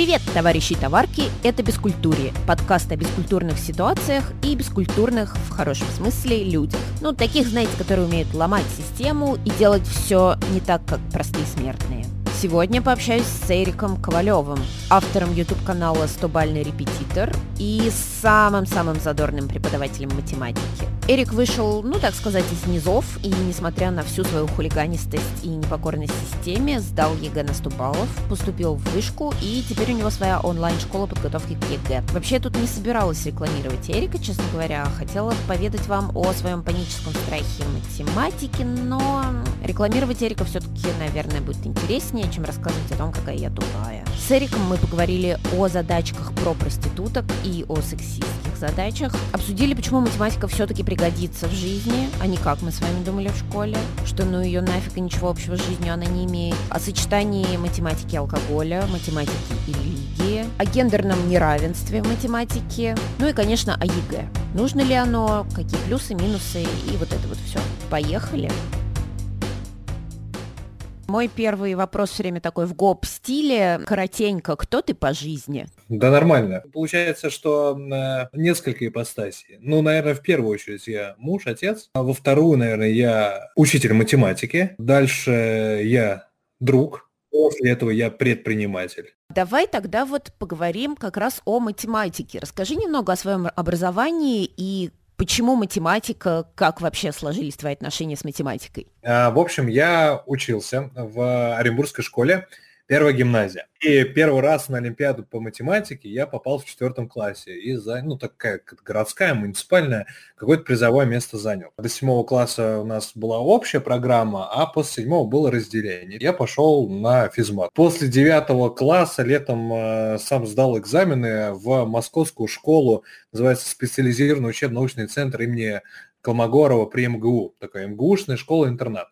Привет, товарищи товарки! Это «Бескультурье» – подкаст о бескультурных ситуациях и бескультурных, в хорошем смысле, людях. Ну, таких, знаете, которые умеют ломать систему и делать все не так, как простые смертные. Сегодня пообщаюсь с Эриком Ковалевым, автором YouTube-канала «100-бальный репетитор» и самым-самым задорным преподавателем математики. Эрик вышел, ну так сказать, из низов, и несмотря на всю свою хулиганистость и непокорность системе, сдал ЕГЭ на 100 баллов, поступил в вышку, и теперь у него своя онлайн-школа подготовки к ЕГЭ. Вообще я тут не собиралась рекламировать Эрика, честно говоря, хотела поведать вам о своем паническом страхе математики, но рекламировать Эрика все-таки, наверное, будет интереснее, чем рассказывать о том, какая я тупая. С Эриком мы поговорили о задачках про проституток и о сексистских задачах. Обсудили, почему математика все-таки пригодится в жизни, а не как мы с вами думали в школе, что ну ее нафиг и ничего общего с жизнью она не имеет. О сочетании математики и алкоголя, математики и религии, о гендерном неравенстве в математике, ну и, конечно, о ЕГЭ. Нужно ли оно, какие плюсы, минусы и вот это вот все. Поехали! Мой первый вопрос все время такой в гоп-стиле. Коротенько, кто ты по жизни? Да нормально. Получается, что э, несколько ипостасей. Ну, наверное, в первую очередь я муж, отец. А во вторую, наверное, я учитель математики. Дальше я друг. После этого я предприниматель. Давай тогда вот поговорим как раз о математике. Расскажи немного о своем образовании и Почему математика? Как вообще сложились твои отношения с математикой? А, в общем, я учился в Оренбургской школе первая гимназия. И первый раз на Олимпиаду по математике я попал в четвертом классе. И за, ну, такая городская, муниципальная, какое-то призовое место занял. До седьмого класса у нас была общая программа, а после седьмого было разделение. Я пошел на физмат. После девятого класса летом э, сам сдал экзамены в московскую школу, называется специализированный учебно-научный центр имени Колмогорова при МГУ. Такая МГУшная школа-интернат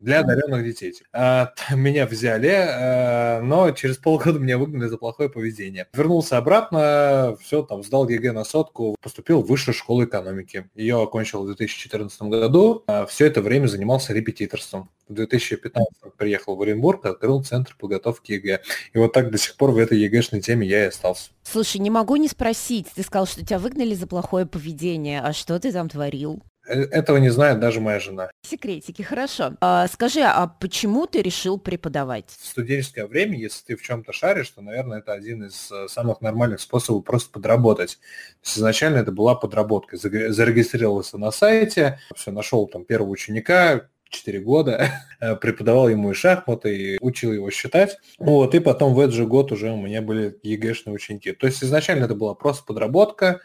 для одаренных детей. А, меня взяли, а, но через полгода меня выгнали за плохое поведение. Вернулся обратно, все, там, сдал ЕГЭ на сотку, поступил в высшую школу экономики. Ее окончил в 2014 году. А, все это время занимался репетиторством. В 2015 приехал в Оренбург, открыл центр подготовки ЕГЭ. И вот так до сих пор в этой ЕГЭшной теме я и остался. Слушай, не могу не спросить. Ты сказал, что тебя выгнали за плохое поведение. А что ты там творил? Э, этого не знает даже моя жена. Секретики, хорошо. А, скажи, а почему ты решил преподавать? В студенческое время, если ты в чем-то шаришь, то, наверное, это один из э, самых нормальных способов просто подработать. То есть изначально это была подработка. Зарегистрировался на сайте, все, нашел там первого ученика, 4 года, э, преподавал ему и шахматы, и учил его считать. Вот, и потом в этот же год уже у меня были ЕГЭшные ученики. То есть изначально это была просто подработка,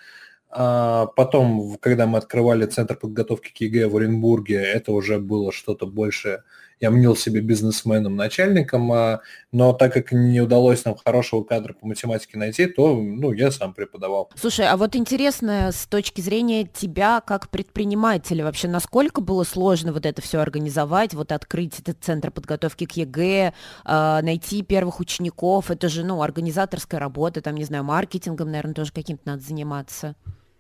а потом, когда мы открывали центр подготовки к ЕГЭ в Оренбурге, это уже было что-то больше. Я мнил себе бизнесменом, начальником, а, но так как не удалось нам хорошего кадра по математике найти, то ну, я сам преподавал. Слушай, а вот интересно с точки зрения тебя как предпринимателя, вообще насколько было сложно вот это все организовать, вот открыть этот центр подготовки к ЕГЭ, а, найти первых учеников, это же, ну, организаторская работа, там, не знаю, маркетингом, наверное, тоже каким-то надо заниматься.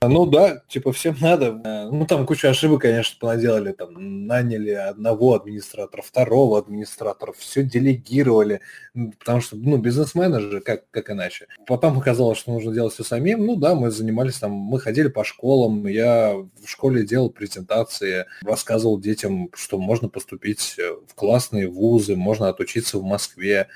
Ну да, типа всем надо. Э, ну там кучу ошибок, конечно, понаделали. Там наняли одного администратора, второго администратора, все делегировали, потому что, ну, бизнесмены же, как, как иначе. Потом оказалось, что нужно делать все самим. Ну да, мы занимались там, мы ходили по школам, я в школе делал презентации, рассказывал детям, что можно поступить в классные вузы, можно отучиться в Москве.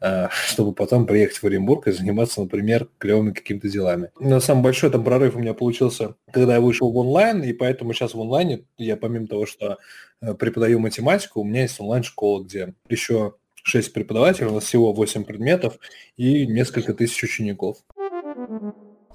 Э, чтобы потом приехать в Оренбург и заниматься, например, клевыми какими-то делами. Но самый большой там прорыв у меня получился, когда я вышел в онлайн, и поэтому сейчас в онлайне я помимо того, что э, преподаю математику, у меня есть онлайн-школа, где еще 6 преподавателей, у нас всего 8 предметов и несколько тысяч учеников.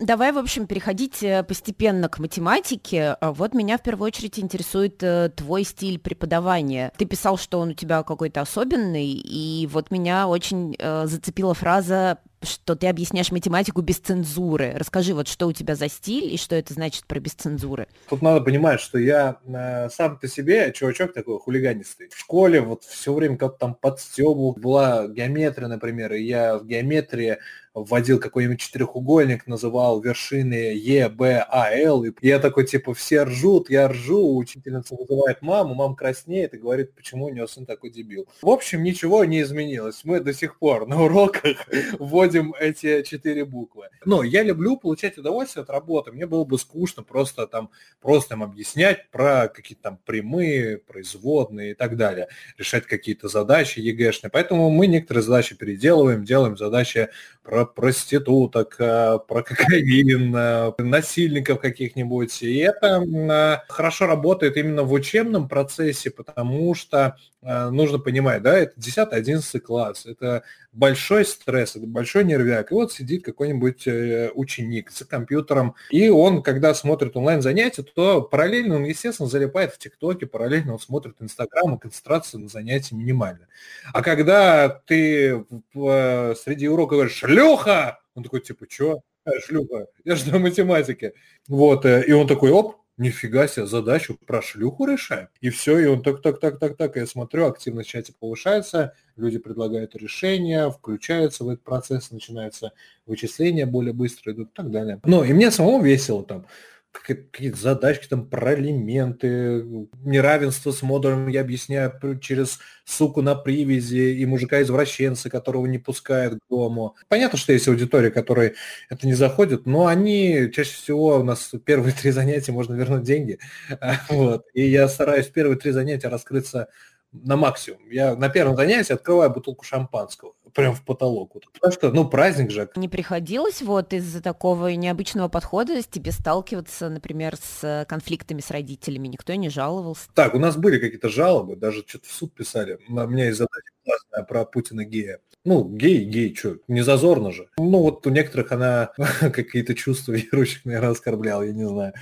Давай, в общем, переходить э, постепенно к математике. А вот меня в первую очередь интересует э, твой стиль преподавания. Ты писал, что он у тебя какой-то особенный, и вот меня очень э, зацепила фраза что ты объясняешь математику без цензуры. Расскажи, вот что у тебя за стиль и что это значит про без цензуры. Тут надо понимать, что я э, сам по себе чувачок такой хулиганистый. В школе вот все время как-то там подстебу. Была геометрия, например, и я в геометрии вводил какой-нибудь четырехугольник, называл вершины Е, Б, А, Л. И я такой, типа, все ржут, я ржу, учительница вызывает маму, мама краснеет и говорит, почему у нее сын такой дебил. В общем, ничего не изменилось. Мы до сих пор на уроках вводим эти четыре буквы. Но я люблю получать удовольствие от работы. Мне было бы скучно просто там, просто им объяснять про какие-то там прямые, производные и так далее. Решать какие-то задачи ЕГЭшные. Поэтому мы некоторые задачи переделываем, делаем задачи про проституток, э, про кокаин, э, насильников каких-нибудь. И это э, хорошо работает именно в учебном процессе, потому что нужно понимать, да, это 10-11 класс, это большой стресс, это большой нервяк. И вот сидит какой-нибудь ученик за компьютером, и он, когда смотрит онлайн-занятия, то параллельно он, естественно, залипает в ТикТоке, параллельно он смотрит Инстаграм, и концентрация на занятии минимальна. А когда ты среди урока говоришь шлюха! Он такой, типа, что? А, шлюха, я же на математике. Вот, э, и он такой, оп, нифига себе, задачу про шлюху решаем. И все, и он так, так, так, так, так, я смотрю, активность в чате повышается, люди предлагают решения, включаются в этот процесс, начинается вычисления более быстро идут и так далее. Ну, и мне самому весело там какие-то задачки там про элементы, неравенство с модулем я объясняю через суку на привязи и мужика-извращенца, которого не пускают к дому. Понятно, что есть аудитория, которой это не заходит, но они чаще всего у нас первые три занятия можно вернуть деньги. Вот. И я стараюсь первые три занятия раскрыться на максимум. Я на первом занятии открываю бутылку шампанского прям в потолок. Потому что, ну, праздник же. Не приходилось вот из-за такого необычного подхода тебе сталкиваться, например, с конфликтами с родителями? Никто не жаловался? Так, у нас были какие-то жалобы, даже что-то в суд писали. У меня есть задача классная про Путина гея. Ну, гей, гей, что, не зазорно же. Ну, вот у некоторых она какие-то чувства верующих, наверное, оскорбляла, я не знаю.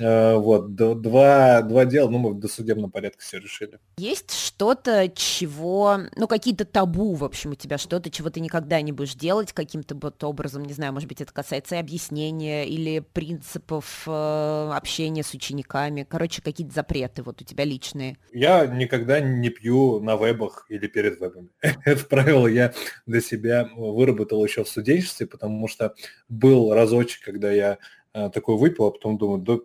Э, вот, два, два дела, ну, мы в досудебном порядке все решили. Есть что-то, чего, ну, какие-то табу, в общем, у тебя, что-то, чего ты никогда не будешь делать каким-то вот образом, не знаю, может быть, это касается и объяснения или принципов э, общения с учениками, короче, какие-то запреты вот у тебя личные. Я никогда не пью на вебах или перед вебами. Это правило я для себя выработал еще в студенчестве, потому что был разочек, когда я такой выпил, а потом думаю, да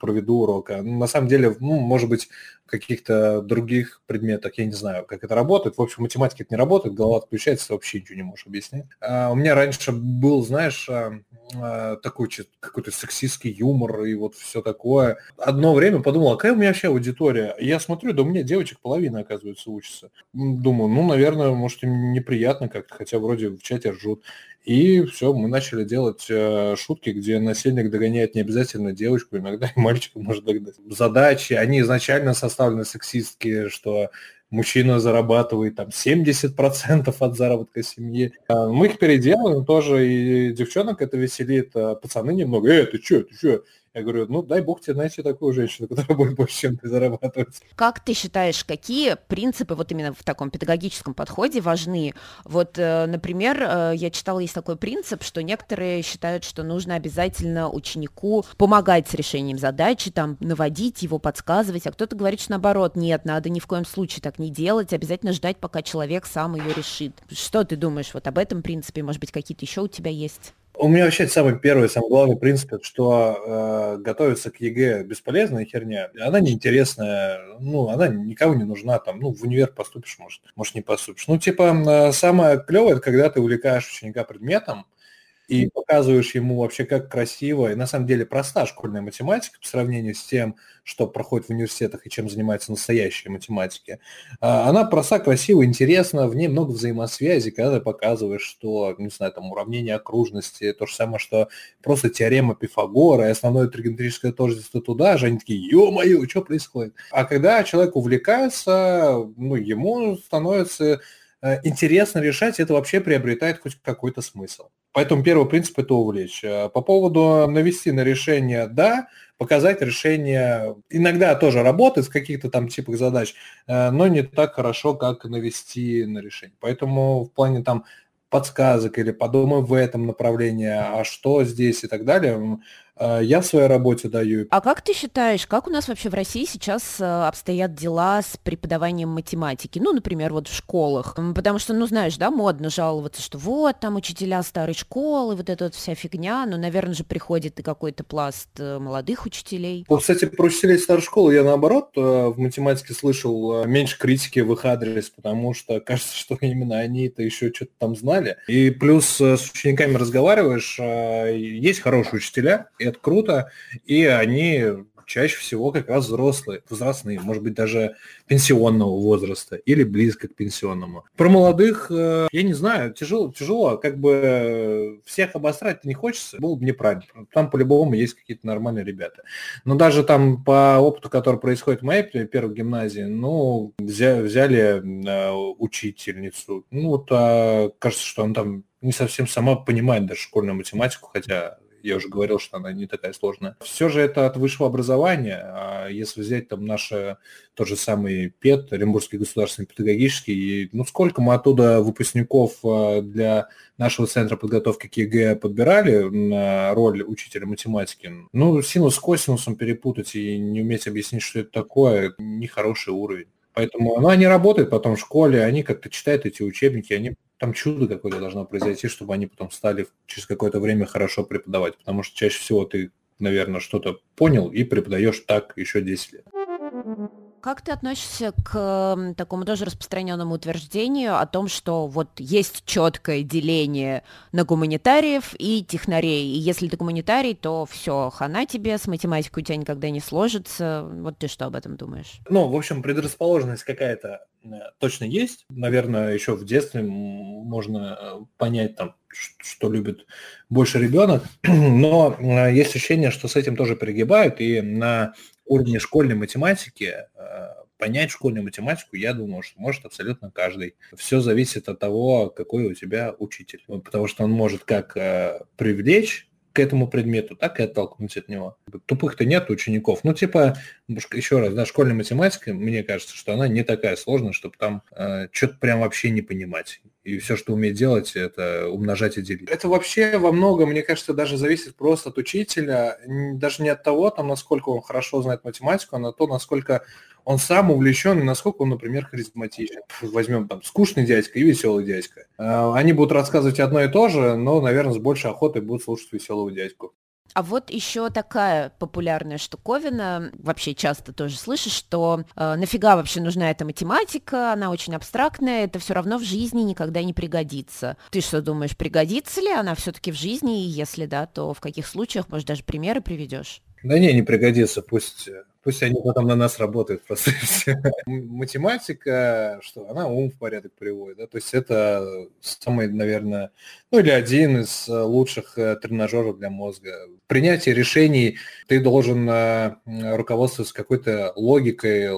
проведу урок. А на самом деле, ну, может быть, каких-то других предметах, я не знаю, как это работает. В общем, математика это не работает, голова отключается, вообще ничего не можешь объяснять. А у меня раньше был, знаешь, а, а, такой какой-то сексистский юмор и вот все такое. Одно время подумал, а какая у меня вообще аудитория? Я смотрю, да у меня девочек половина, оказывается, учится. Думаю, ну, наверное, может, им неприятно как-то, хотя вроде в чате ржут. И все, мы начали делать э, шутки, где насильник догоняет не обязательно девочку, иногда и мальчика может догнать. Задачи, они изначально составлены сексистские, что мужчина зарабатывает там 70% от заработка семьи. А мы их переделаем тоже, и девчонок это веселит, а пацаны немного, э, ты что, ты что? Я говорю, ну дай бог тебе найти такую женщину, которая будет больше, чем ты зарабатывать. Как ты считаешь, какие принципы вот именно в таком педагогическом подходе важны? Вот, э, например, э, я читала, есть такой принцип, что некоторые считают, что нужно обязательно ученику помогать с решением задачи, там, наводить его, подсказывать, а кто-то говорит, что наоборот, нет, надо ни в коем случае так не делать, обязательно ждать, пока человек сам ее решит. Что ты думаешь вот об этом принципе? Может быть, какие-то еще у тебя есть? У меня вообще самый первый, самый главный принцип, что э, готовиться к ЕГЭ бесполезная херня. Она неинтересная, ну, она никому не нужна, там, ну, в универ поступишь, может, может, не поступишь. Ну, типа, самое клевое, когда ты увлекаешь ученика предметом, и показываешь ему вообще, как красиво, и на самом деле проста школьная математика по сравнению с тем, что проходит в университетах и чем занимаются настоящие математики. А, она проста, красива, интересна, в ней много взаимосвязи, когда ты показываешь, что, не знаю, там уравнение окружности, то же самое, что просто теорема Пифагора и основное тригонометрическое тождество туда же, они такие, ё-моё, что происходит? А когда человек увлекается, ну, ему становится интересно решать, это вообще приобретает хоть какой-то смысл. Поэтому первый принцип – это увлечь. Э, по поводу навести на решение – да, показать решение иногда тоже работает в каких-то там типах задач, э, но не так хорошо, как навести на решение. Поэтому в плане там подсказок или подумай в этом направлении, а что здесь и так далее, я в своей работе даю. А как ты считаешь, как у нас вообще в России сейчас э, обстоят дела с преподаванием математики? Ну, например, вот в школах. Потому что, ну, знаешь, да, модно жаловаться, что вот там учителя старой школы, вот эта вот вся фигня. Но, наверное же, приходит и какой-то пласт э, молодых учителей. Вот, кстати, про учителей старой школы я, наоборот, э, в математике слышал меньше критики в их адрес, потому что кажется, что именно они-то еще что-то там знали. И плюс с учениками разговариваешь, есть хорошие учителя, это круто, и они чаще всего как раз взрослые, возрастные, может быть, даже пенсионного возраста или близко к пенсионному. Про молодых, э, я не знаю, тяжело, тяжело, как бы всех обосрать не хочется, было бы неправильно. Там по-любому есть какие-то нормальные ребята. Но даже там по опыту, который происходит в моей первой гимназии, ну, взяли, взяли э, учительницу, ну, вот кажется, что она там не совсем сама понимает даже школьную математику, хотя я уже говорил, что она не такая сложная. Все же это от высшего образования. А если взять там наш тот же самый пед, Оренбургский государственный педагогический, ну сколько мы оттуда выпускников а, для нашего центра подготовки к ЕГЭ подбирали на роль учителя математики, ну, синус с косинусом перепутать и не уметь объяснить, что это такое, нехороший уровень. Поэтому ну, они работают потом в школе, они как-то читают эти учебники, они там чудо какое-то должно произойти, чтобы они потом стали через какое-то время хорошо преподавать. Потому что чаще всего ты, наверное, что-то понял и преподаешь так еще 10 лет. Как ты относишься к такому тоже распространенному утверждению о том, что вот есть четкое деление на гуманитариев и технарей, и если ты гуманитарий, то все, хана тебе, с математикой у тебя никогда не сложится. Вот ты что об этом думаешь? Ну, в общем, предрасположенность какая-то э, точно есть. Наверное, еще в детстве можно э, понять там, что любит больше ребенок, но э, есть ощущение, что с этим тоже перегибают, и на уровне школьной математики э, понять школьную математику, я думаю, что может абсолютно каждый. Все зависит от того, какой у тебя учитель. Потому что он может как э, привлечь к этому предмету, так и оттолкнуть от него. Тупых-то нет учеников. Ну, типа, еще раз, да, школьная математика, мне кажется, что она не такая сложная, чтобы там э, что-то прям вообще не понимать. И все, что умеет делать, это умножать и делить. Это вообще во многом, мне кажется, даже зависит просто от учителя, даже не от того, там, насколько он хорошо знает математику, а на то, насколько он сам увлечен и насколько он, например, харизматичен. Возьмем там скучный дядька и веселый дядька. А, они будут рассказывать одно и то же, но, наверное, с большей охотой будут слушать веселого дядьку. А вот еще такая популярная штуковина, вообще часто тоже слышишь, что э, нафига вообще нужна эта математика, она очень абстрактная, это все равно в жизни никогда не пригодится. Ты что думаешь, пригодится ли она все-таки в жизни, и если да, то в каких случаях, может, даже примеры приведешь? Да не, не пригодится, пусть Пусть они потом на нас работают просто все. Математика, что она ум в порядок приводит, да, то есть это самый, наверное, ну или один из э, лучших э, тренажеров для мозга. Принятие решений ты должен э, руководствоваться какой-то логикой,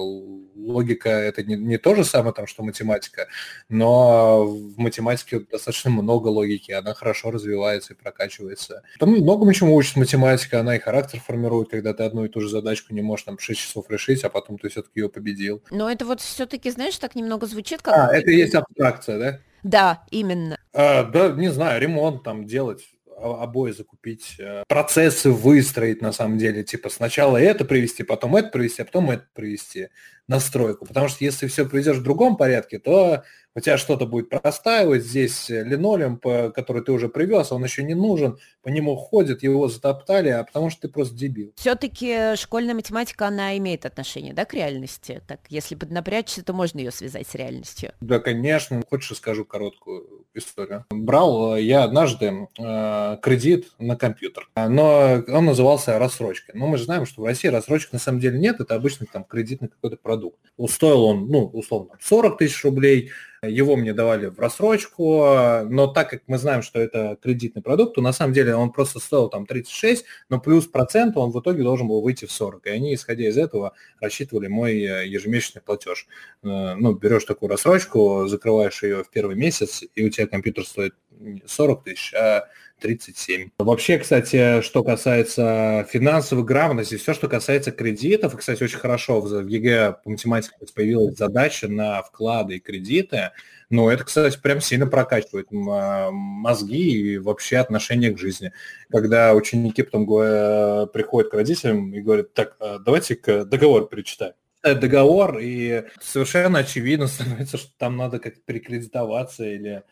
логика это не, не то же самое, там, что математика, но в математике достаточно много логики, она хорошо развивается и прокачивается. Там многому чему учит математика, она и характер формирует, когда ты одну и ту же задачку не можешь там 6 часов решить, а потом ты все-таки ее победил. Но это вот все-таки, знаешь, так немного звучит как... А, это и есть абстракция, да? Да, именно. А, да, не знаю, ремонт там делать обои закупить, э, процессы выстроить на самом деле, типа сначала это привести, потом это привести, а потом это привести настройку. Потому что если все приведешь в другом порядке, то у тебя что-то будет простаивать, здесь линолеум, который ты уже привез, он еще не нужен, по нему ходит, его затоптали, а потому что ты просто дебил. Все-таки школьная математика, она имеет отношение, да, к реальности? Так, если поднапрячься, то можно ее связать с реальностью. Да, конечно. Хочешь, скажу короткую историю. Брал э, я однажды э, кредит на компьютер, но он назывался рассрочкой. Но мы же знаем, что в России рассрочки на самом деле нет, это обычный там кредит на какой-то продукт. Стоил он, ну, условно, 40 тысяч рублей, его мне давали в рассрочку, но так как мы знаем, что это кредитный продукт, то на самом деле он просто стоил там 36, но плюс процент он в итоге должен был выйти в 40. И они, исходя из этого, рассчитывали мой э, ежемесячный платеж. Э, ну, берешь такую рассрочку, закрываешь ее в первый месяц, и у тебя компьютер стоит 40 тысяч, а 37. Вообще, кстати, что касается финансовой грамотности, все, что касается кредитов, и, кстати, очень хорошо в ЕГЭ по математике появилась задача на вклады и кредиты, но это, кстати, прям сильно прокачивает а, мозги и вообще отношение к жизни. Когда ученики потом приходят к родителям и говорят, так, а, давайте договор перечитаем договор, и совершенно очевидно становится, что там надо как-то перекредитоваться или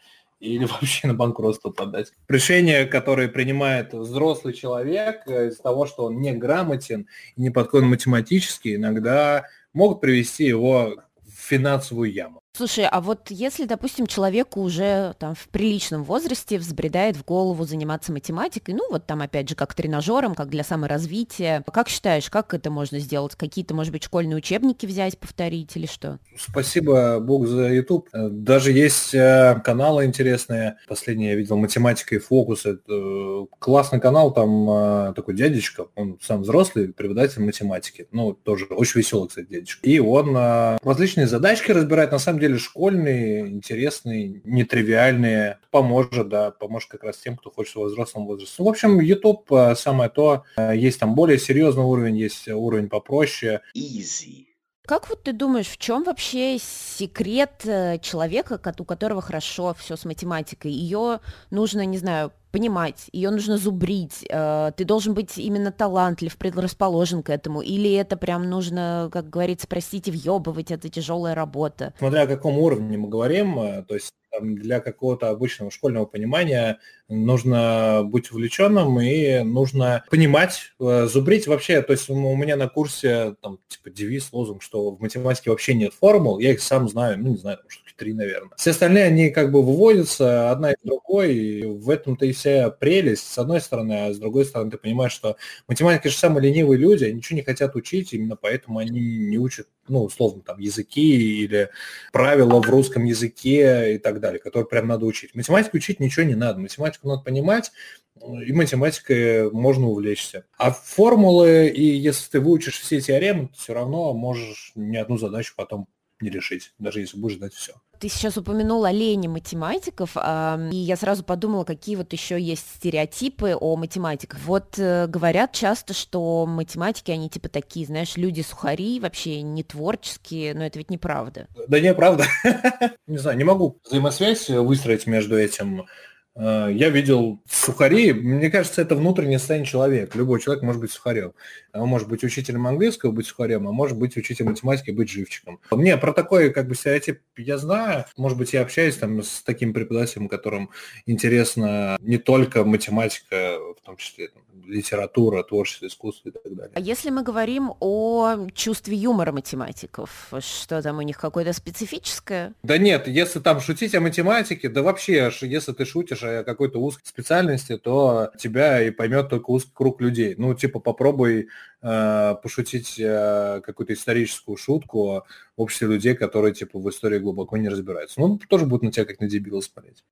или вообще на банкротство подать. Решение, которое принимает взрослый человек э, из-за того, что он не грамотен и не подходит математически, иногда могут привести его в финансовую яму. Слушай, а вот если, допустим, человеку уже там в приличном возрасте взбредает в голову заниматься математикой, ну вот там опять же как тренажером, как для саморазвития, как считаешь, как это можно сделать? Какие-то, может быть, школьные учебники взять, повторить или что? Спасибо Бог за YouTube. Даже есть э, каналы интересные. Последний я видел «Математика и фокус». Это э, классный канал, там э, такой дядечка, он сам взрослый, преподаватель математики. Ну, тоже очень веселый, кстати, дядечка. И он различные задачки разбирает, на самом деле деле школьные, интересные, нетривиальные. Поможет, да, поможет как раз тем, кто хочет во взрослом возрасте. Ну, в общем, YouTube э, самое то. Э, есть там более серьезный уровень, есть уровень попроще. Easy. Как вот ты думаешь, в чем вообще секрет э, человека, у которого хорошо все с математикой? Ее нужно, не знаю, понимать, ее нужно зубрить, э, ты должен быть именно талантлив, предрасположен к этому, или это прям нужно, как говорится, простите, въебывать, это тяжелая работа? Смотря о каком уровне мы говорим, э, то есть для какого-то обычного школьного понимания нужно быть увлеченным и нужно понимать, э, зубрить вообще. То есть у меня на курсе там типа девиз, лозунг, что в математике вообще нет формул, я их сам знаю, ну не знаю, штуки три, наверное. Все остальные, они как бы выводятся одна из другой, и в этом-то и вся прелесть, с одной стороны, а с другой стороны ты понимаешь, что математики же самые ленивые люди, они ничего не хотят учить, именно поэтому они не учат, ну, условно, там, языки или правила в русском языке и так далее, которые прям надо учить. Математику учить ничего не надо, математику математику надо понимать, и математикой можно увлечься. А формулы, и если ты выучишь все теоремы, ты все равно можешь ни одну задачу потом не решить, даже если будешь знать все. Ты сейчас упомянул оленя математиков, и я сразу подумала, какие вот еще есть стереотипы о математиках. Вот э, говорят часто, что математики, они типа такие, знаешь, люди-сухари, вообще не творческие, но это ведь неправда. Да не, правда. Не знаю, не могу взаимосвязь выстроить между этим я видел сухари, мне кажется, это внутреннее состояние человека. Любой человек может быть сухарем. Он может быть учителем английского, быть сухарем, а может быть учителем математики, быть живчиком. Мне про такой как бы стереотип я знаю. Может быть, я общаюсь там с таким преподавателем, которым интересна не только математика, в том числе там, литература, творчество, искусство и так далее. А если мы говорим о чувстве юмора математиков, что там у них какое-то специфическое? Да нет, если там шутить о математике, да вообще, если ты шутишь о какой-то узкой специальности, то тебя и поймет только узкий круг людей. Ну, типа, попробуй э, пошутить э, какую-то историческую шутку в обществе людей, которые, типа, в истории глубоко не разбираются. Ну, тоже будут на тебя как на дебила смотреть.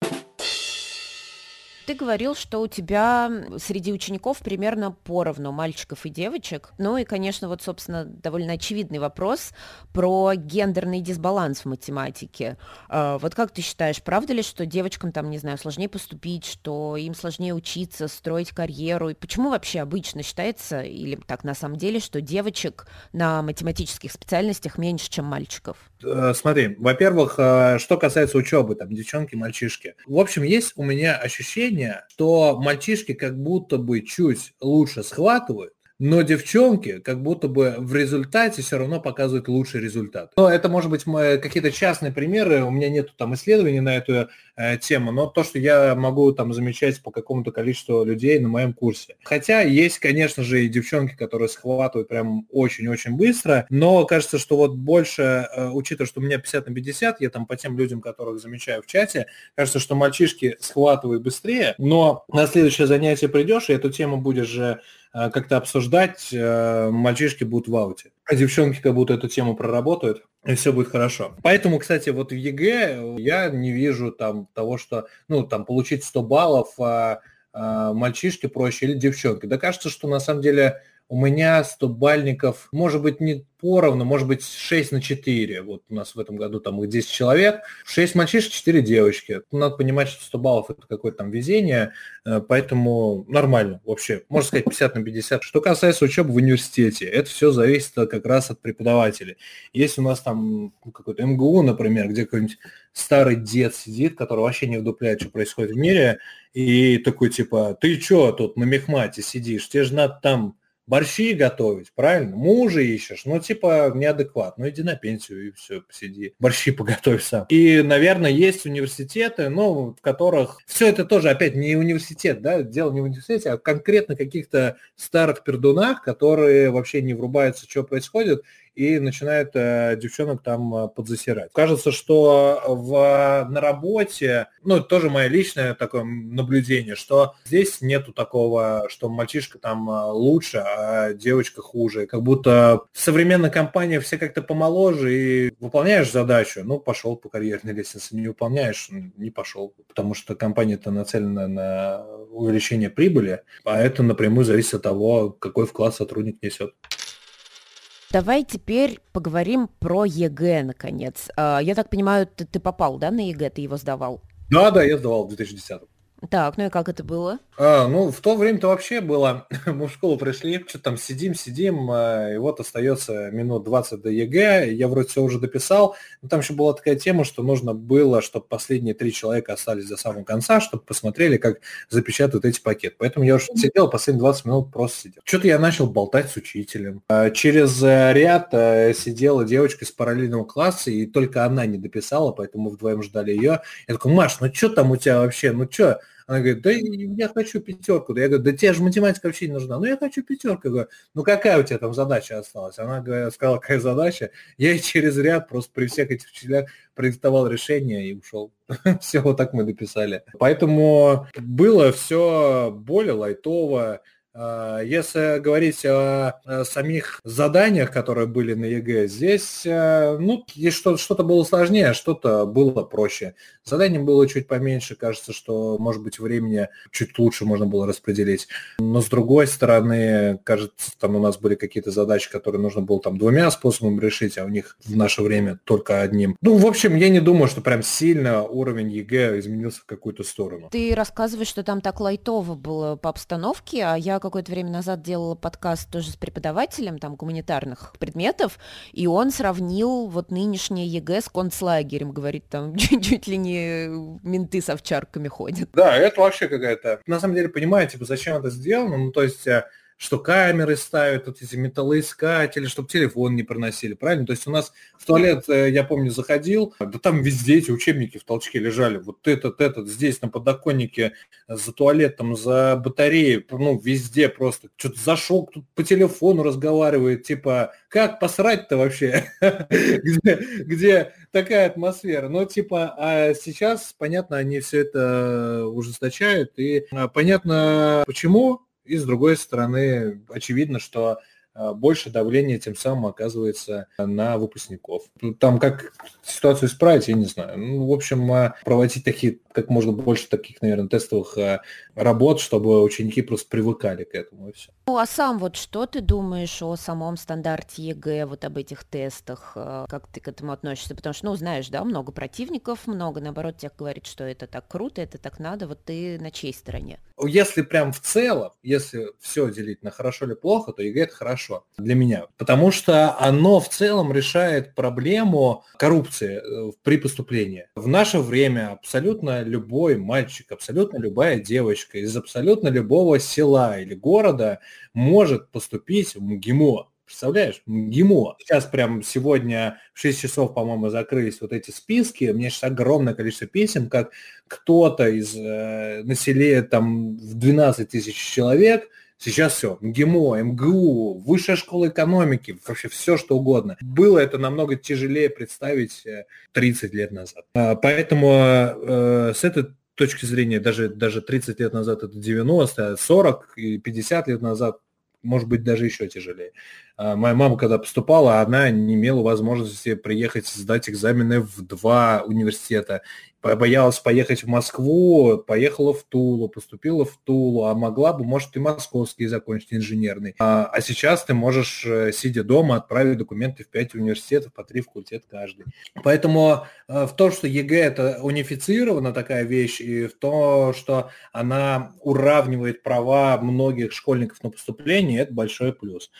Ты говорил, что у тебя среди учеников примерно поровну мальчиков и девочек. Ну и, конечно, вот, собственно, довольно очевидный вопрос про гендерный дисбаланс в математике. А, вот как ты считаешь, правда ли, что девочкам там, не знаю, сложнее поступить, что им сложнее учиться, строить карьеру? И почему вообще обычно считается, или так на самом деле, что девочек на математических специальностях меньше, чем мальчиков? Э, смотри, во-первых, э, что касается учебы, там, девчонки, мальчишки. В общем, есть у меня ощущение, что мальчишки как будто бы чуть лучше схватывают, но девчонки как будто бы в результате все равно показывают лучший результат. Но это может быть какие-то частные примеры, у меня нет там исследований на эту э, тему, но то, что я могу там замечать по какому-то количеству людей на моем курсе. Хотя есть, конечно же, и девчонки, которые схватывают прям очень-очень быстро, но кажется, что вот больше, э, учитывая, что у меня 50 на 50, я там по тем людям, которых замечаю в чате, кажется, что мальчишки схватывают быстрее, но на следующее занятие придешь, и эту тему будешь же Э, как-то обсуждать, э, мальчишки будут в ауте. А девчонки как будто эту тему проработают, и все будет хорошо. Поэтому, кстати, вот в ЕГЭ я не вижу там того, что, ну, там, получить 100 баллов, а, а мальчишки проще или девчонки. Да кажется, что на самом деле у меня 100 бальников, может быть, не поровну, может быть, 6 на 4. Вот у нас в этом году там их 10 человек, 6 мальчишек, 4 девочки. Надо понимать, что 100 баллов это какое-то там везение, э, поэтому нормально вообще. Можно сказать 50 на 50. Что касается учебы в университете, это все зависит как раз от преподавателей. Если у нас там ну, какой-то МГУ, например, где какой-нибудь старый дед сидит, который вообще не вдупляет, что происходит в мире, и такой типа, ты что тут на мехмате сидишь, тебе же надо там борщи готовить, правильно? Мужа ищешь, ну, типа, неадекват. Ну, иди на пенсию и все, посиди. Борщи поготовь сам. И, наверное, есть университеты, ну, в которых... Все это тоже, опять, не университет, да, дело не в университете, а конкретно каких-то старых пердунах, которые вообще не врубаются, что происходит, и начинают э, девчонок там э, подзасирать. Кажется, что в, на работе, ну, это тоже мое личное такое наблюдение, что здесь нету такого, что мальчишка там э, лучше, а девочка хуже. Как будто в современной компании все как-то помоложе и выполняешь задачу, ну, пошел по карьерной лестнице, не выполняешь, не пошел, потому что компания-то нацелена на увеличение прибыли, а это напрямую зависит от того, какой вклад сотрудник несет. Давай теперь поговорим про ЕГЭ, наконец. А, я так понимаю, ты, ты попал, да, на ЕГЭ, ты его сдавал? Да, да, я сдавал в 2010. Так, ну и как это было? А, ну, в то время-то вообще было, мы в школу пришли, что там сидим, сидим, а, и вот остается минут 20 до ЕГЭ, я вроде все уже дописал, но там еще была такая тема, что нужно было, чтобы последние три человека остались до самого конца, чтобы посмотрели, как запечатают эти пакеты. Поэтому я уже сидел, последние 20 минут просто сидел. Что-то я начал болтать с учителем. А, через э, ряд э, сидела девочка из параллельного класса, и только она не дописала, поэтому мы вдвоем ждали ее. Я такой, Маш, ну что там у тебя вообще, ну что? Она говорит, да я хочу пятерку. Я говорю, да тебе же математика вообще не нужна. Ну, я хочу пятерку. Я говорю, ну, какая у тебя там задача осталась? Она говорит, сказала, какая задача. Я через ряд просто при всех этих учителях продиктовал решение и ушел. все, вот так мы дописали. Поэтому было все более лайтово. А, если говорить о, самих заданиях, которые были на ЕГЭ, здесь э, ну, что-то было сложнее, а что-то было проще. Заданий было чуть поменьше, кажется, что, может быть, времени чуть лучше можно было распределить. Но с другой стороны, кажется, там у нас были какие-то задачи, которые нужно было там двумя способами решить, а у них в наше время только одним. Ну, в общем, я не думаю, что прям сильно уровень ЕГЭ изменился в какую-то сторону. Ты рассказываешь, что там так лайтово было по обстановке, а я какое-то время назад делала подкаст тоже с преподавателем там гуманитарных предметов, и он сравнил вот нынешнее ЕГЭ с концлагерем, говорит, там чуть-чуть ли не менты с овчарками ходят. Да, это вообще какая-то... На самом деле, понимаете, типа, зачем это сделано? Ну, то есть э, что камеры ставят, вот эти металлоискатели, чтобы телефон не проносили, правильно? То есть у нас в туалет, э, я помню, заходил, да там везде эти учебники в толчке лежали, вот этот, этот, здесь на подоконнике, за туалетом, за батареей, ну, везде просто. Что-то зашел, тут по телефону разговаривает, типа, как посрать-то вообще? где, такая атмосфера? Ну, типа, а сейчас, понятно, они все это ужесточают, и а, понятно, почему, и с другой стороны, очевидно, что а, больше давления тем самым оказывается на выпускников. Там как ситуацию исправить, я не знаю. Ну, в общем, а, проводить такие, как можно больше таких, наверное, тестовых а, работ, чтобы ученики просто привыкали к этому и все. Ну, а сам вот что ты думаешь о самом стандарте ЕГЭ, вот об этих тестах, как ты к этому относишься? Потому что, ну, знаешь, да, много противников, много, наоборот, тех говорит, что это так круто, это так надо, вот ты на чьей стороне? Если прям в целом, если все делить на хорошо или плохо, то ЕГЭ это хорошо для меня. Потому что оно в целом решает проблему коррупции э, при поступлении. В наше время абсолютно любой мальчик, абсолютно любая девочка из абсолютно любого села или города может поступить в МГИМО. Представляешь, МГИМО. Сейчас прям сегодня в 6 часов, по-моему, закрылись вот эти списки. Меня сейчас огромное количество писем, как кто-то из э, населения там в 12 тысяч человек Сейчас все, МГИМО, МГУ, высшая школа экономики, вообще все что угодно. Было это намного тяжелее представить 30 э, лет назад. А, поэтому э, с этой точки зрения, даже, даже 30 лет назад это 90, 40 и 50 лет назад может быть даже еще тяжелее. А, моя мама, когда поступала, она не имела возможности приехать сдать экзамены в два университета боялась поехать в Москву, поехала в Тулу, поступила в Тулу, а могла бы, может, и московский закончить инженерный. А, а сейчас ты можешь, э, сидя дома, отправить документы в пять университетов, по три факультета каждый. Поэтому э, в то, что ЕГЭ это унифицирована такая вещь, и в то, что она уравнивает права многих школьников на поступление, это большой плюс.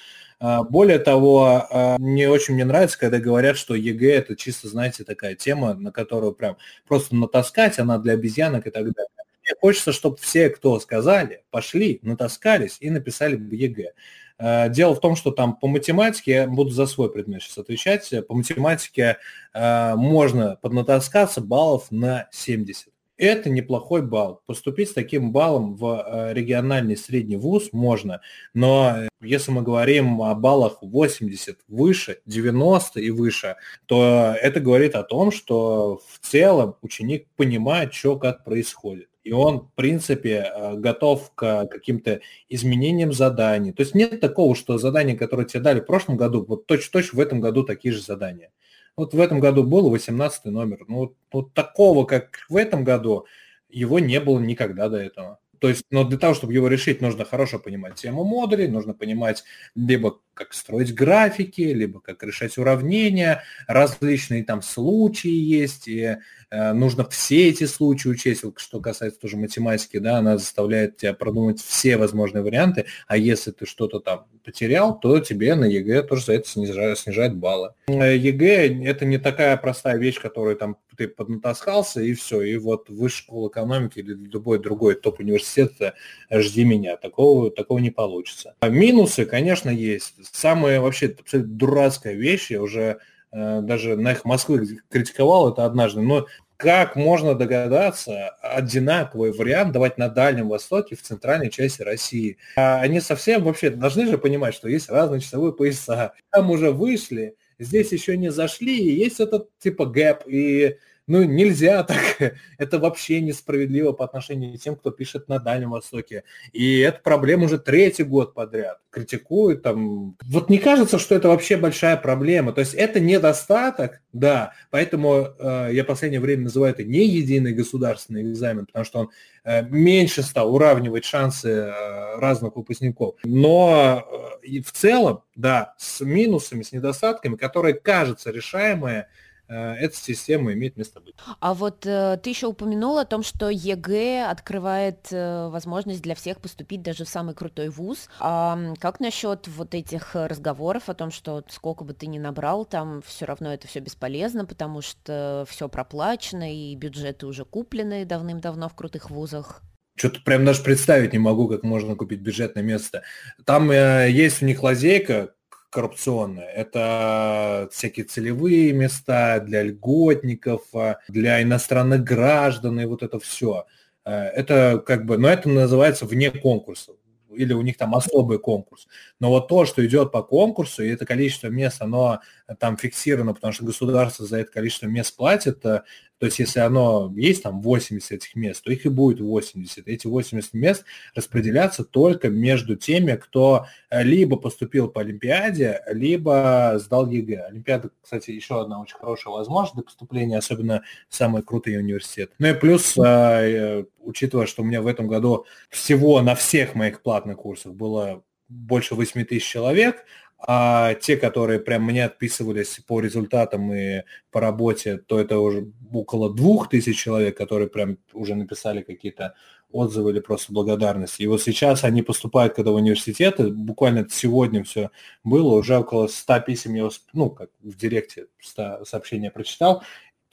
А, более того, а, мне очень мне нравится, когда говорят, что ЕГЭ это чисто, знаете, такая тема, на которую прям просто натаскать, она для обезьянок и так далее. Мне хочется, чтобы все, кто сказали, пошли, натаскались и написали бы ЕГЭ. А, дело в том, что там по математике, я буду за свой предмет сейчас отвечать, по математике можно поднатаскаться баллов на 70 это неплохой балл. Поступить с таким баллом в э, региональный средний вуз можно, но э, если мы говорим о баллах 80 выше, 90 и выше, то это говорит о том, что в целом ученик понимает, что как происходит. И он, в принципе, э, готов к каким-то изменениям заданий. То есть нет такого, что задания, которые тебе дали в прошлом году, вот точно-точно в этом году такие же задания. Вот в этом году был 18 номер. Ну, вот, вот такого, как в этом году, его не было никогда до этого. То есть, но для того, чтобы его решить, нужно хорошо понимать тему модулей, нужно понимать либо как строить графики, либо как решать уравнения, различные там случаи есть, и э, нужно все эти случаи учесть, что касается тоже математики, да, она заставляет тебя продумать все возможные варианты, а если ты что-то там потерял, то тебе на ЕГЭ тоже за это снижают, снижают баллы. ЕГЭ это не такая простая вещь, которую там ты поднатаскался и все, и вот высшая школа экономики или любой другой топ-университет э, жди меня, такого, такого не получится. А минусы, конечно, есть самая вообще абсолютно дурацкая вещь, я уже э, даже на их Москвы критиковал это однажды, но как можно догадаться одинаковый вариант давать на Дальнем Востоке в центральной части России? А они совсем вообще должны же понимать, что есть разные часовые пояса. Там уже вышли, здесь еще не зашли, и есть этот типа гэп, и ну, нельзя так. Это вообще несправедливо по отношению к тем, кто пишет на Дальнем Востоке. И эта проблема уже третий год подряд. Критикуют там. Вот не кажется, что это вообще большая проблема. То есть это недостаток, да. Поэтому э, я в последнее время называю это не единый государственный экзамен, потому что он э, меньше стал уравнивать шансы э, разных выпускников. Но э, в целом, да, с минусами, с недостатками, которые кажутся решаемые, эта система имеет место быть. А вот э, ты еще упомянул о том, что ЕГЭ открывает э, возможность для всех поступить даже в самый крутой вуз. А как насчет вот этих разговоров о том, что сколько бы ты ни набрал, там все равно это все бесполезно, потому что все проплачено и бюджеты уже куплены давным-давно в крутых вузах? Что-то прям даже представить не могу, как можно купить бюджетное место. Там э, есть у них лазейка, коррупционное. Это всякие целевые места для льготников, а, для иностранных граждан и вот это все. Э, это как бы, но это называется вне конкурса или у них там особый конкурс. Но вот то, что идет по конкурсу, и это количество мест, оно там фиксировано, потому что государство за это количество мест платит, э, то есть если оно есть там 80 этих мест, то их и будет 80. Эти 80 мест распределятся только между теми, кто э, либо поступил по Олимпиаде, либо сдал ЕГЭ. Олимпиада, кстати, еще одна очень хорошая возможность для поступления, особенно в самые крутые университеты. Ну и плюс, э, учитывая, что у меня в этом году всего на всех моих платных курсах было больше 8 тысяч человек, а те, которые прям мне отписывались по результатам и по работе, то это уже около двух тысяч человек, которые прям уже написали какие-то отзывы или просто благодарности. И вот сейчас они поступают, когда в университеты, буквально сегодня все было, уже около 100 писем я, ну, как в директе 100 сообщения прочитал,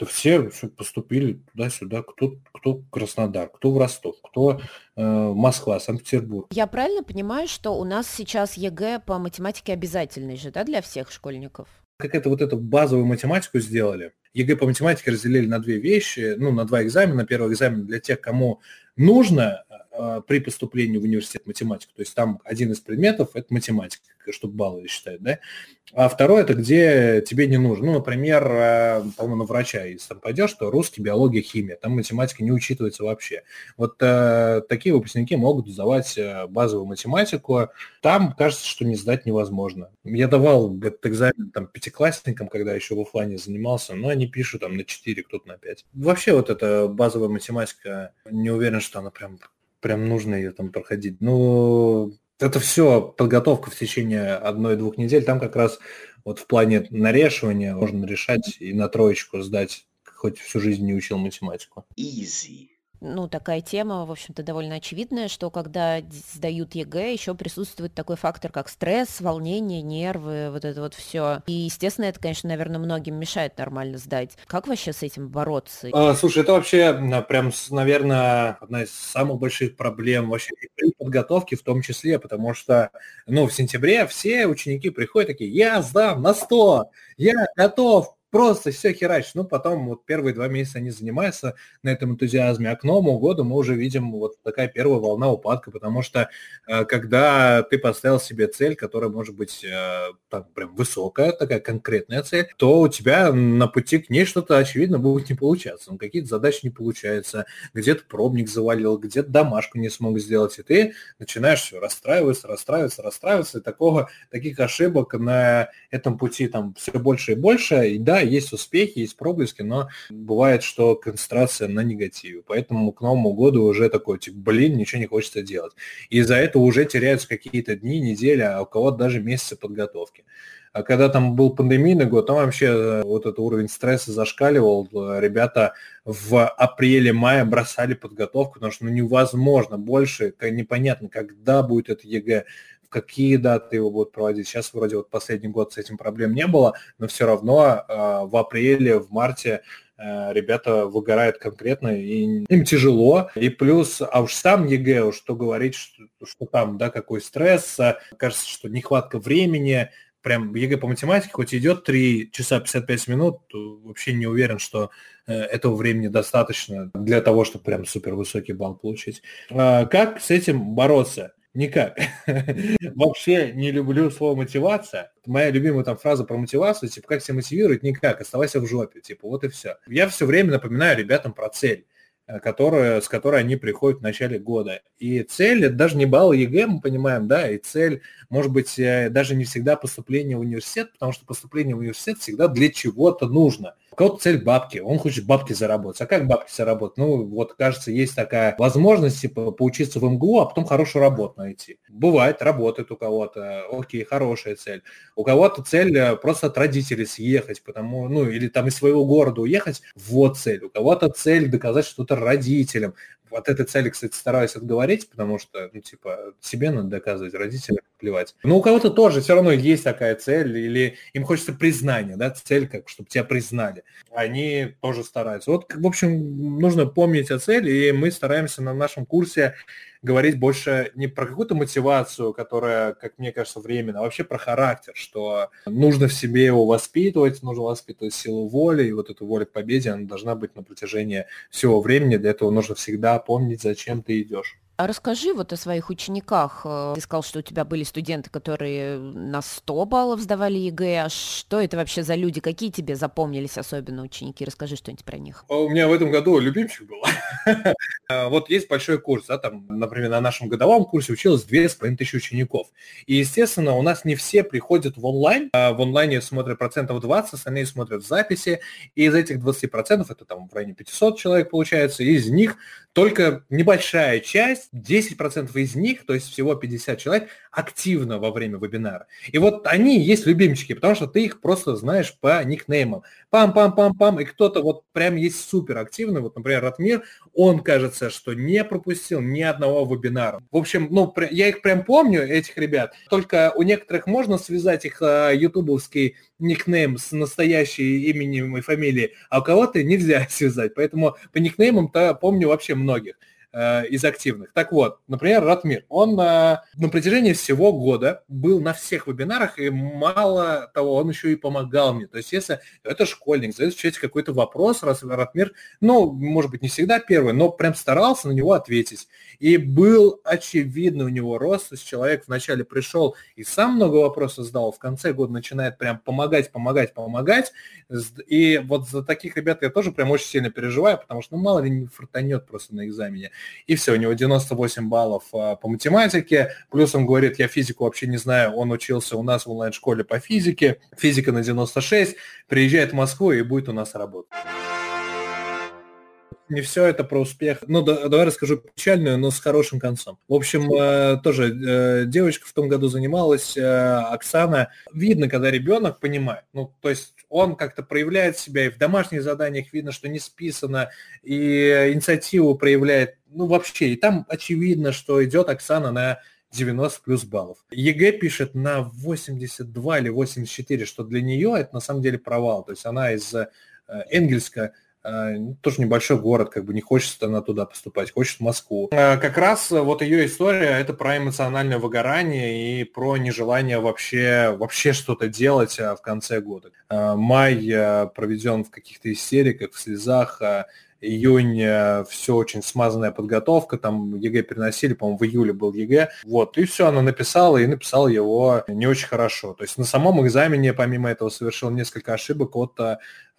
то все, все поступили туда-сюда, кто, кто Краснодар, кто в Ростов, кто э, Москва, Санкт-Петербург. Я правильно понимаю, что у нас сейчас ЕГЭ по математике обязательный же, да, для всех школьников? Как это вот эту базовую математику сделали. ЕГЭ по математике разделили на две вещи, ну, на два экзамена. Первый экзамен для тех, кому нужно э, при поступлении в университет математика. То есть там один из предметов – это математика, чтобы баллы считать, да. А второе – это где тебе не нужно. Ну, например, э, по-моему, на врача, если там пойдешь, то русский, биология, химия. Там математика не учитывается вообще. Вот э, такие выпускники могут сдавать э, базовую математику. Там кажется, что не сдать невозможно. Я давал этот экзамен там пятиклассникам, когда еще в офлайне занимался, но они пишут там на 4, кто-то на 5. Вообще вот эта базовая математика, не уверен, что она прям прям нужно ее там проходить. Ну, это все подготовка в течение одной-двух недель. Там как раз вот в плане нарешивания можно решать и на троечку сдать, хоть всю жизнь не учил математику. Easy ну, такая тема, в общем-то, довольно очевидная, что когда сдают ЕГЭ, еще присутствует такой фактор, как стресс, волнение, нервы, вот это вот все. И, естественно, это, конечно, наверное, многим мешает нормально сдать. Как вообще с этим бороться? А, слушай, это вообще прям, наверное, одна из самых больших проблем вообще при подготовке в том числе, потому что, ну, в сентябре все ученики приходят такие, я сдам на 100, я готов, просто все херачит. Ну, потом вот первые два месяца они занимаются на этом энтузиазме, а к Новому году мы уже видим вот такая первая волна упадка, потому что э, когда ты поставил себе цель, которая может быть э, там прям высокая, такая конкретная цель, то у тебя на пути к ней что-то, очевидно, будет не получаться. Ну, какие-то задачи не получаются, где-то пробник завалил, где-то домашку не смог сделать, и ты начинаешь все расстраиваться, расстраиваться, расстраиваться, и такого, таких ошибок на этом пути там все больше и больше, и да, есть успехи, есть проблески, но бывает, что концентрация на негативе. Поэтому к Новому году уже такой, типа, блин, ничего не хочется делать. И из-за этого уже теряются какие-то дни, недели, а у кого-то даже месяцы подготовки. А когда там был пандемийный год, там вообще э, вот этот уровень стресса зашкаливал. Ребята в апреле-мае бросали подготовку, потому что ну, невозможно больше, непонятно, когда будет это ЕГЭ, какие даты его будут проводить. Сейчас вроде вот последний год с этим проблем не было, но все равно э, в апреле, в марте э, ребята выгорают конкретно, и им тяжело. И плюс, а уж сам ЕГЭ, что говорить, что, что там, да, какой стресс, кажется, что нехватка времени, прям ЕГЭ по математике, хоть идет 3 часа 55 минут, вообще не уверен, что э, этого времени достаточно для того, чтобы прям супер высокий балл получить. А как с этим бороться? Никак. Вообще не люблю слово мотивация. Моя любимая там фраза про мотивацию, типа, как себя мотивировать? Никак, оставайся в жопе, типа, вот и все. Я все время напоминаю ребятам про цель э, которая, с которой они приходят в начале года. И цель, это даже не балл ЕГЭ, мы понимаем, да, и цель, может быть, э, даже не всегда поступление в университет, потому что поступление в университет всегда для чего-то нужно кого-то цель бабки, он хочет бабки заработать. А как бабки заработать? Ну, вот, кажется, есть такая возможность, типа, поучиться в МГУ, а потом хорошую работу найти. Бывает, работает у кого-то, окей, хорошая цель. У кого-то цель э, просто от родителей съехать, потому, ну, или там из своего города уехать, вот цель. У кого-то цель доказать что-то родителям от этой цели, кстати, стараюсь отговорить, потому что, ну, типа, себе надо доказывать, родителям плевать. Но у кого-то тоже все равно есть такая цель, или им хочется признания, да, цель, как, чтобы тебя признали. Они тоже стараются. Вот, в общем, нужно помнить о цели, и мы стараемся на нашем курсе говорить больше не про какую-то мотивацию, которая, как мне кажется, временно, а вообще про характер, что нужно в себе его воспитывать, нужно воспитывать силу воли, и вот эта воля к победе, она должна быть на протяжении всего времени, для этого нужно всегда помнить, зачем ты идешь. А расскажи вот о своих учениках. Э, ты сказал, что у тебя были студенты, которые на 100 баллов сдавали ЕГЭ. А что это вообще за люди? Какие тебе запомнились особенно ученики? Расскажи что-нибудь про них. А у меня в этом году любимчик был. А, вот есть большой курс, да, там, например, на нашем годовом курсе училось 2500 учеников. И, естественно, у нас не все приходят в онлайн. А в онлайне смотрят процентов 20, остальные смотрят в записи. И из этих 20% это там в районе 500 человек получается. Из них только небольшая часть 10% из них, то есть всего 50 человек, активно во время вебинара. И вот они есть любимчики, потому что ты их просто знаешь по никнеймам. Пам-пам-пам-пам, и кто-то вот прям есть супер активный, вот, например, Ратмир, он, кажется, что не пропустил ни одного вебинара. В общем, ну, я их прям помню, этих ребят, только у некоторых можно связать их э, ютубовский никнейм с настоящей именем и фамилией, а у кого-то нельзя связать. Поэтому по никнеймам-то помню вообще многих. Э, из активных. Так вот, например, Ратмир, он э, на протяжении всего года был на всех вебинарах, и мало того, он еще и помогал мне. То есть, если это школьник, задает в чате какой-то вопрос, раз Ратмир, ну, может быть, не всегда первый, но прям старался на него ответить. И был очевидно у него рост, то есть человек вначале пришел и сам много вопросов задал, в конце года начинает прям помогать, помогать, помогать. И вот за таких ребят я тоже прям очень сильно переживаю, потому что, ну, мало ли не фартанет просто на экзамене. И все, у него 98 баллов а, по математике, плюс он говорит, я физику вообще не знаю, он учился у нас в онлайн-школе по физике, физика на 96, приезжает в Москву и будет у нас работать не все это про успех. Ну, да, давай расскажу печальную, но с хорошим концом. В общем, э, тоже э, девочка в том году занималась, э, Оксана. Видно, когда ребенок понимает. Ну, то есть он как-то проявляет себя, и в домашних заданиях видно, что не списано, и инициативу проявляет, ну, вообще. И там очевидно, что идет Оксана на 90 плюс баллов. ЕГЭ пишет на 82 или 84, что для нее это на самом деле провал. То есть она из э, Энгельса тоже небольшой город, как бы не хочется она туда поступать, хочет в Москву. А, как раз вот ее история это про эмоциональное выгорание и про нежелание вообще, вообще что-то делать а, в конце года. Май проведен в каких-то истериках, в слезах, июнь все очень смазанная подготовка, там ЕГЭ переносили, по-моему, в июле был ЕГЭ, вот, и все, она написала, и написала его не очень хорошо. То есть на самом экзамене, помимо этого, совершил несколько ошибок от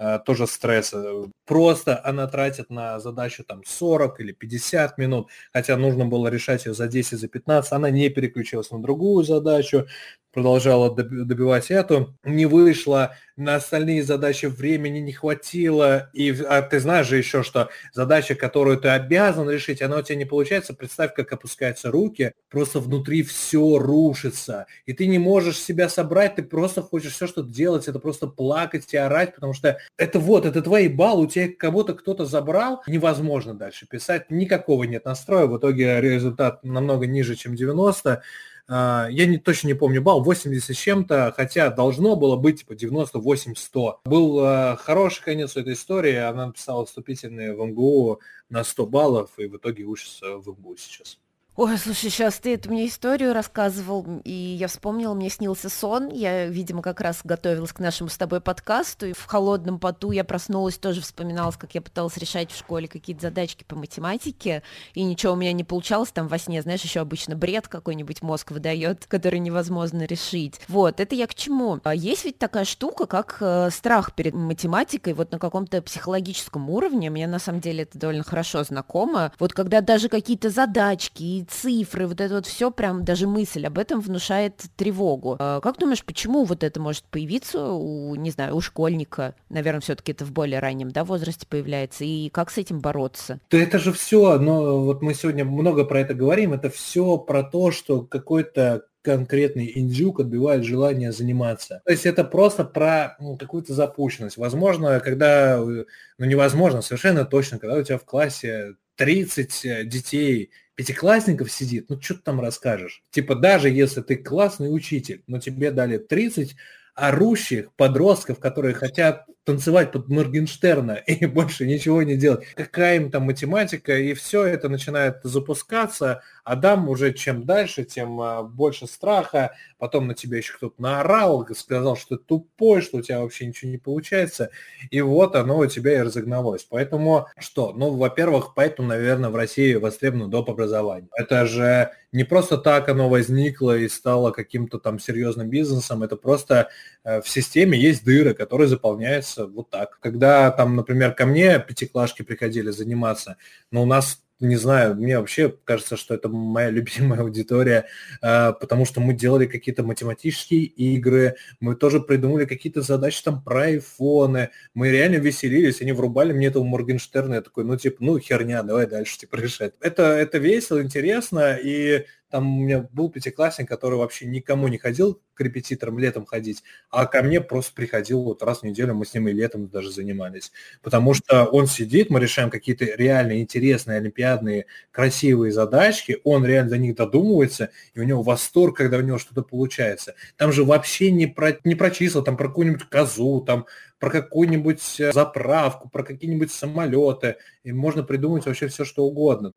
Э, тоже стресса. Просто она тратит на задачу там 40 или 50 минут, хотя нужно было решать ее за 10, за 15, она не переключилась на другую задачу, продолжала добивать эту, не вышла, на остальные задачи времени не хватило, и а ты знаешь же еще, что задача, которую ты обязан решить, она у тебя не получается, представь, как опускаются руки, просто внутри все рушится, и ты не можешь себя собрать, ты просто хочешь все что делать, это просто плакать и орать, потому что это вот, это твои баллы, у тебя кого-то кто-то забрал, невозможно дальше писать, никакого нет настроя, в итоге результат намного ниже, чем 90, а, я не, точно не помню балл, 80 с чем-то, хотя должно было быть типа 98-100. Был э, хороший конец у этой истории, она написала вступительные в МГУ на 100 баллов и в итоге учится в МГУ сейчас. Ой, слушай, сейчас ты эту мне историю рассказывал, и я вспомнила, мне снился сон. Я, видимо, как раз готовилась к нашему с тобой подкасту, и в холодном поту я проснулась, тоже вспоминалась, как я пыталась решать в школе какие-то задачки по математике, и ничего у меня не получалось там во сне, знаешь, еще обычно бред какой-нибудь мозг выдает, который невозможно решить. Вот, это я к чему? А есть ведь такая штука, как э, страх перед математикой, вот на каком-то психологическом уровне, мне на самом деле это довольно хорошо знакомо. Вот когда даже какие-то задачки цифры, вот это вот все прям даже мысль об этом внушает тревогу. А как думаешь, почему вот это может появиться у, не знаю, у школьника? Наверное, все-таки это в более раннем да, возрасте появляется. И как с этим бороться? Да это же все, но вот мы сегодня много про это говорим, это все про то, что какой-то конкретный индюк отбивает желание заниматься. То есть это просто про ну, какую-то запущенность. Возможно, когда, ну невозможно, совершенно точно, когда у тебя в классе 30 детей, пятиклассников сидит, ну что ты там расскажешь? Типа даже если ты классный учитель, но тебе дали 30 орущих подростков, которые хотят танцевать под Моргенштерна и больше ничего не делать. Какая им там математика, и все это начинает запускаться, а дам уже чем дальше, тем а, больше страха, потом на тебя еще кто-то наорал, сказал, что ты тупой, что у тебя вообще ничего не получается, и вот оно у тебя и разогналось. Поэтому что? Ну, во-первых, поэтому, наверное, в России востребовано доп. образование. Это же не просто так оно возникло и стало каким-то там серьезным бизнесом, это просто э, в системе есть дыры, которые заполняются вот так. Когда там, например, ко мне пятиклашки приходили заниматься, но у нас не знаю, мне вообще кажется, что это моя любимая аудитория, а, потому что мы делали какие-то математические игры, мы тоже придумали какие-то задачи там про айфоны, мы реально веселились, они врубали мне этого Моргенштерна, я такой, ну, типа, ну, херня, давай дальше, типа, решать. Это, это весело, интересно, и там у меня был пятиклассник, который вообще никому не ходил к репетиторам летом ходить, а ко мне просто приходил вот раз в неделю, мы с ним и летом даже занимались. Потому что он сидит, мы решаем какие-то реально интересные олимпиадные красивые задачки, он реально до них додумывается, и у него восторг, когда у него что-то получается. Там же вообще не про, не про числа, там про какую-нибудь козу, там про какую-нибудь заправку, про какие-нибудь самолеты, и можно придумать вообще все, что угодно.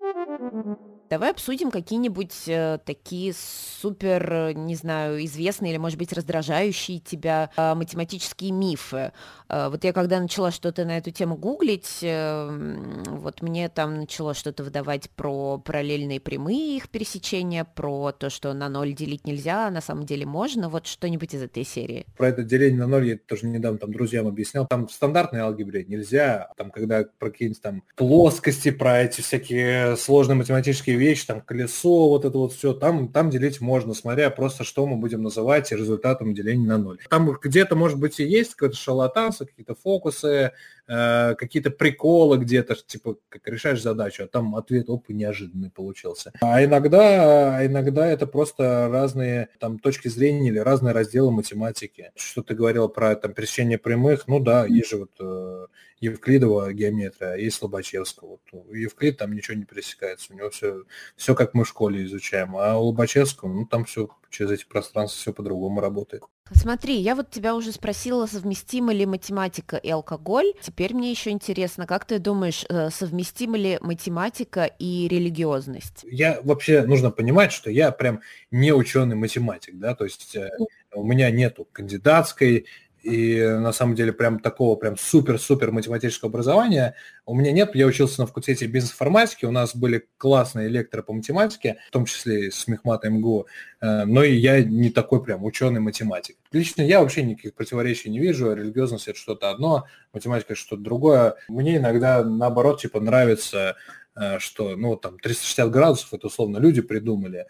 Давай обсудим какие-нибудь э, такие супер, не знаю, известные или, может быть, раздражающие тебя э, математические мифы. Э, вот я когда начала что-то на эту тему гуглить, э, вот мне там начало что-то выдавать про параллельные прямые, их пересечения, про то, что на ноль делить нельзя, а на самом деле можно. Вот что-нибудь из этой серии. Про это деление на ноль я тоже недавно там друзьям объяснял. Там в стандартной алгебре нельзя, там когда про какие-нибудь там плоскости, про эти всякие сложные математические вещь, там колесо, вот это вот все, там, там делить можно, смотря просто, что мы будем называть результатом деления на ноль. Там где-то, может быть, и есть какое-то шалотанство, какие-то фокусы, э, какие-то приколы где-то, типа, как решаешь задачу, а там ответ, оп, неожиданный получился. А иногда, а иногда это просто разные там точки зрения или разные разделы математики. Что ты говорил про там пересечение прямых, ну да, есть же вот э, Евклидова геометрия, а есть Лобачевского. Вот у Евклид там ничего не пересекается, у него все, все как мы в школе изучаем, а у Лобачевского, ну там все через эти пространства все по-другому работает. Смотри, я вот тебя уже спросила, совместима ли математика и алкоголь. Теперь мне еще интересно, как ты думаешь, э, совместима ли математика и религиозность? Я вообще нужно понимать, что я прям не ученый математик, да, то есть э, у меня нету кандидатской, и на самом деле прям такого прям супер-супер математического образования у меня нет. Я учился на факультете бизнес-информатики, у нас были классные лекторы по математике, в том числе с Мехмата МГУ, э, но и я не такой прям ученый математик. Лично я вообще никаких противоречий не вижу, религиозность это что-то одно, математика это что-то другое. Мне иногда наоборот типа нравится э, что, ну, там, 360 градусов, это условно люди придумали,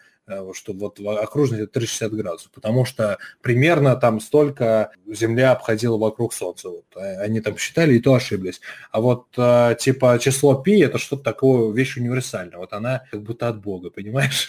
что вот окружность это 360 градусов, потому что примерно там столько Земля обходила вокруг Солнца. Вот. Э, они там считали и то ошиблись. А вот э, типа число π это что-то такое, вещь универсальная. Вот она как будто от Бога, понимаешь?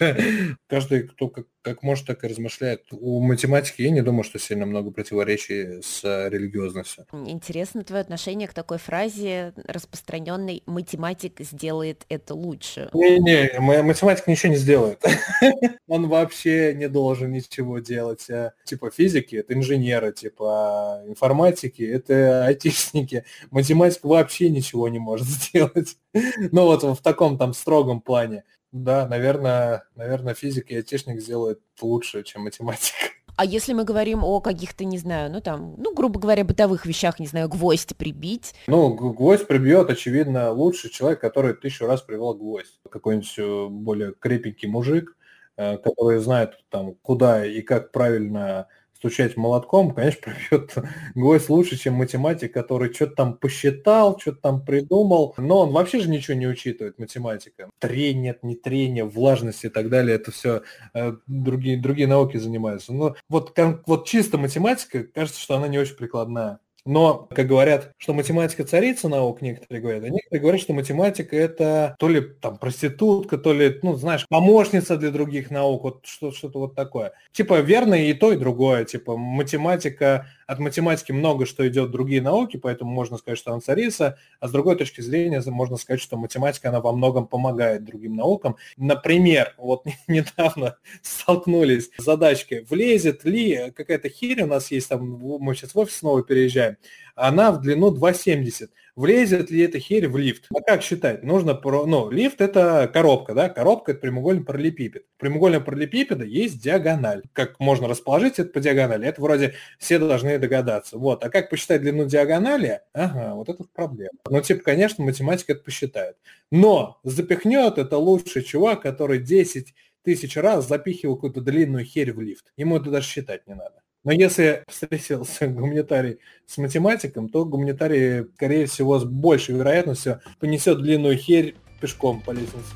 Каждый, кто как, как может, так и размышляет. У математики я не думаю, что сильно много противоречий с религиозностью. Интересно твое отношение к такой фразе распространенной «математик сделает это лучше». Не-не, математик ничего не сделает. он вообще не должен ничего делать. А, типа физики – это инженеры, типа информатики – это айтишники. Математика вообще ничего не может сделать. ну вот в таком там строгом плане. Да, наверное, наверное, физик и айтишник сделают лучше, чем математик. А если мы говорим о каких-то, не знаю, ну там, ну, грубо говоря, бытовых вещах, не знаю, гвоздь прибить? Ну, гвоздь прибьет, очевидно, лучше человек, который тысячу раз привел гвоздь. Какой-нибудь э, более крепенький мужик, которые знают там, куда и как правильно стучать молотком, конечно, пробьет гвоздь лучше, чем математик, который что-то там посчитал, что-то там придумал. Но он вообще же ничего не учитывает, математика. Трение, не трение, влажность и так далее, это все э, другие, другие науки занимаются. Но вот, вот чисто математика, кажется, что она не очень прикладная. Но, как говорят, что математика царица наук, некоторые говорят, а некоторые говорят, что математика это то ли там проститутка, то ли, ну, знаешь, помощница для других наук, вот что-то вот такое. Типа верно и то, и другое. Типа математика от математики много что идет в другие науки, поэтому можно сказать, что она царица, а с другой точки зрения можно сказать, что математика, она во многом помогает другим наукам. Например, вот недавно столкнулись с задачкой, влезет ли какая-то херь у нас есть, там мы сейчас в офис снова переезжаем, она в длину 2,70 влезет ли эта херь в лифт. А как считать? Нужно, про... ну, лифт это коробка, да, коробка это прямоугольный параллелепипед. В прямоугольном параллелепипеда есть диагональ. Как можно расположить это по диагонали? Это вроде все должны догадаться. Вот. А как посчитать длину диагонали? Ага, вот это проблема. Ну, типа, конечно, математика это посчитает. Но запихнет это лучший чувак, который 10 тысяч раз запихивал какую-то длинную херь в лифт. Ему это даже считать не надо. Но если встретился гуманитарий с математиком, то гуманитарий, скорее всего, с большей вероятностью понесет длинную херь пешком по лестнице.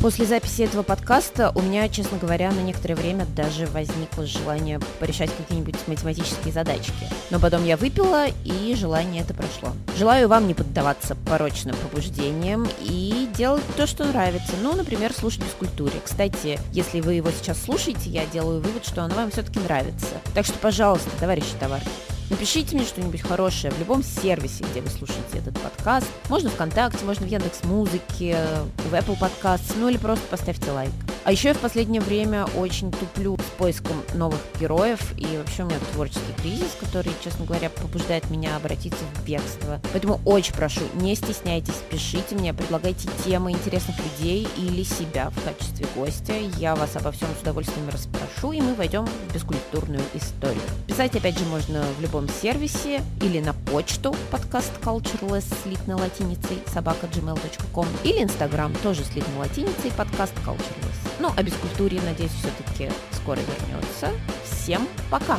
После записи этого подкаста у меня, честно говоря, на некоторое время даже возникло желание порешать какие-нибудь математические задачки. Но потом я выпила, и желание это прошло. Желаю вам не поддаваться порочным побуждениям и делать то, что нравится. Ну, например, слушать бескультуре. Кстати, если вы его сейчас слушаете, я делаю вывод, что оно вам все-таки нравится. Так что, пожалуйста, товарищи товарищи, Напишите мне что-нибудь хорошее в любом сервисе, где вы слушаете этот подкаст. Можно ВКонтакте, можно в Яндекс Музыке, в Apple Podcasts, ну или просто поставьте лайк. А еще я в последнее время очень туплю с поиском новых героев, и вообще у меня творческий кризис, который, честно говоря, побуждает меня обратиться в бегство. Поэтому очень прошу, не стесняйтесь, пишите мне, предлагайте темы интересных людей или себя в качестве гостя. Я вас обо всем с удовольствием расспрошу, и мы войдем в бескультурную историю. Писать, опять же, можно в любом сервисе или на почту подкаст Cultureless слитной латиницей собака gmail.com или инстаграм тоже слитной латиницей подкаст Cultureless. Ну, а бескультурье, надеюсь, все-таки скоро вернется. Всем пока!